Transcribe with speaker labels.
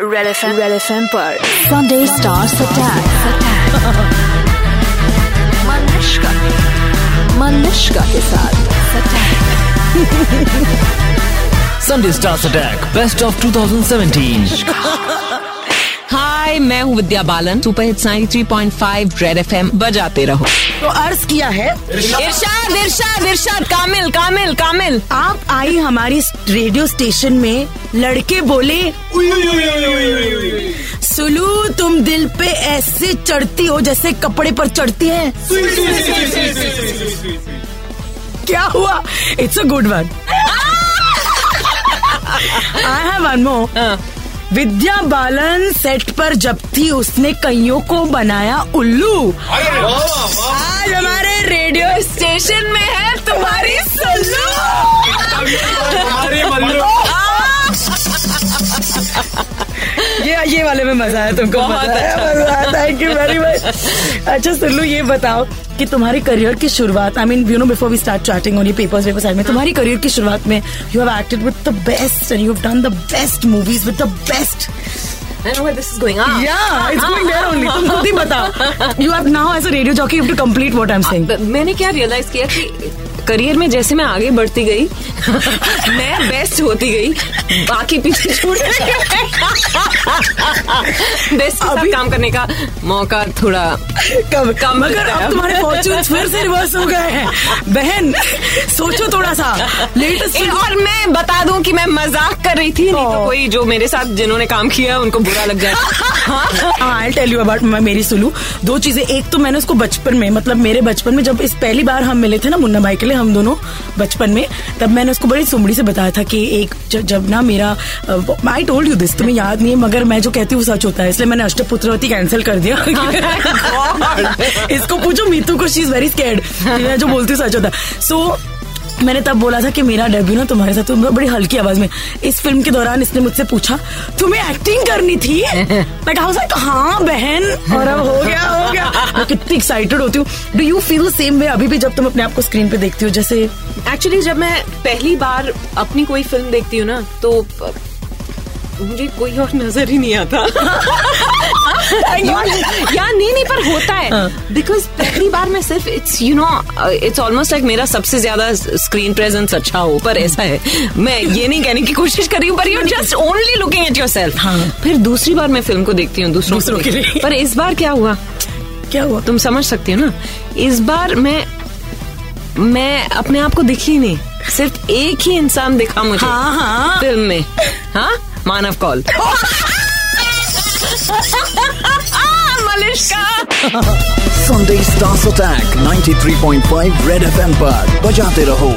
Speaker 1: Red F M Red F M पर Sunday stars attack Manushka Manushka के साथ
Speaker 2: Sunday Stars Attack Best of 2017
Speaker 3: Hi मैं हूँ Vidya Balan. Super hits 93.5 red FM बजाते रहो।
Speaker 4: तो अर्ज़ किया है
Speaker 3: इरशाद। इरशाद इरशाद कामिल कामिल कामिल।
Speaker 4: आप आई हमारी रेडियो स्टेशन में लड़के बोले सुलू तुम दिल पे ऐसे चढ़ती हो जैसे कपड़े पर चढ़ती है। क्या हुआ? It's a good one I have one more Vidya Balan set पर जब थी उसने कईयों को बनाया उल्लू। आज हमारे रेडियो स्टेशन में है तुम्हारी सुल्लू। ये वाले में मज़ा आया तुमको
Speaker 3: बहुत
Speaker 4: थैंक यू वेरी मच अच्छा सुल्लू ये बताओ कि तुम्हारी करियर की शुरुआत I mean you know before we start chatting on ये पेपर्स पेपर साइड में तुम्हारी करियर की शुरुआत में you have acted with the best and you have done the best movies with the best
Speaker 3: I know where this is going on.
Speaker 4: Yeah, it's going there only. तुम खुद ही बताओ. You have now as a radio jockey, you have to complete what I'm saying.
Speaker 3: मैंने क्या realise किया कि career में जैसे मैं आगे बढ़ती गई मैं बेस्ट होती गई बाकी पीछे छूट बेस्ट
Speaker 4: अभी-
Speaker 3: काम करने का मौका थोड़ा
Speaker 4: कम
Speaker 3: कम
Speaker 4: मगर अब
Speaker 3: अब।
Speaker 4: तुम्हारे फॉर्चून फिर से रिवर्स हो गए हैं बहन सोचो थोड़ा सा लेटेस्ट
Speaker 3: और मैं बता दूँ कि मैं मज़ाक कर रही थी नहीं तो
Speaker 4: Oh.
Speaker 3: कोई जो मेरे साथ जिन्होंने काम किया उनको बुरा लग जाए। हाँ
Speaker 4: आई टेल यू अबाउट मेरी सुलू। दो चीज़ें। एक तो मैंने उसको बचपन में मतलब मेरे बचपन में जब इस पहली बार हम मिले थे ना मुन्ना भाई के लिए हम दोनों बचपन में तब मैंने उसको बड़ी सुमड़ी से बताया था कि एक जब ना मेरा आई टोल्ड यू दिस तुम्हें याद नहीं है मगर मैं जो कहती हूँ सच होता है इसलिए मैंने अष्टपुत्रवती कैंसिल कर दिया। इसको पूछो मीतू को शी इज़ वेरी स्कैर्ड मैं जो बोलती हूँ सच होता है। सो मैंने तब बोला था कि मेरा डेब्यू ना तुम्हारे साथ तो बड़ी हल्की आवाज़ में। इस फ़िल्म के दौरान इसने मुझसे पूछा तुम्हें एक्टिंग करनी थी? मैं कहा लाइक हाँ बहन और अब हो गया हो गया। मैं कितनी एक्साइटेड होती हूँ। Do you feel same way अभी भी जब तुम अपने आप को स्क्रीन पे देखती हो जैसे
Speaker 3: एक्चुअली जब मैं पहली बार अपनी कोई फ़िल्म देखती हूँ ना तो मुझे कोई और नज़र ही नहीं आता। या नहीं नहीं पर होता है। बिकॉज़ पहली बार मैं सिर्फ़ it's you know it's almost like मेरा सबसे ज़्यादा स्क्रीन प्रेजेंस अच्छा हो पर ऐसा है। मैं ये नहीं कहने की कोशिश कर रही हूँ पर you just only looking at yourself
Speaker 4: हाँ।
Speaker 3: फिर दूसरी बार मैं फ़िल्म को देखती हूँ दूसरों, के
Speaker 4: लिए।
Speaker 3: पर इस बार क्या हुआ?
Speaker 4: क्या हुआ?
Speaker 3: तुम समझ सकती हो ना? इस बार मैं मैं अपने आप को दिखी नहीं। सिर्फ़ एक ही इंसान दिखा मुझे
Speaker 4: हाँ, हाँ।
Speaker 3: फ़िल्म में। हाँ? मानव Kaul Malishka
Speaker 2: Sunday Stars Attack 93.5 Red FM पर बजाते रहो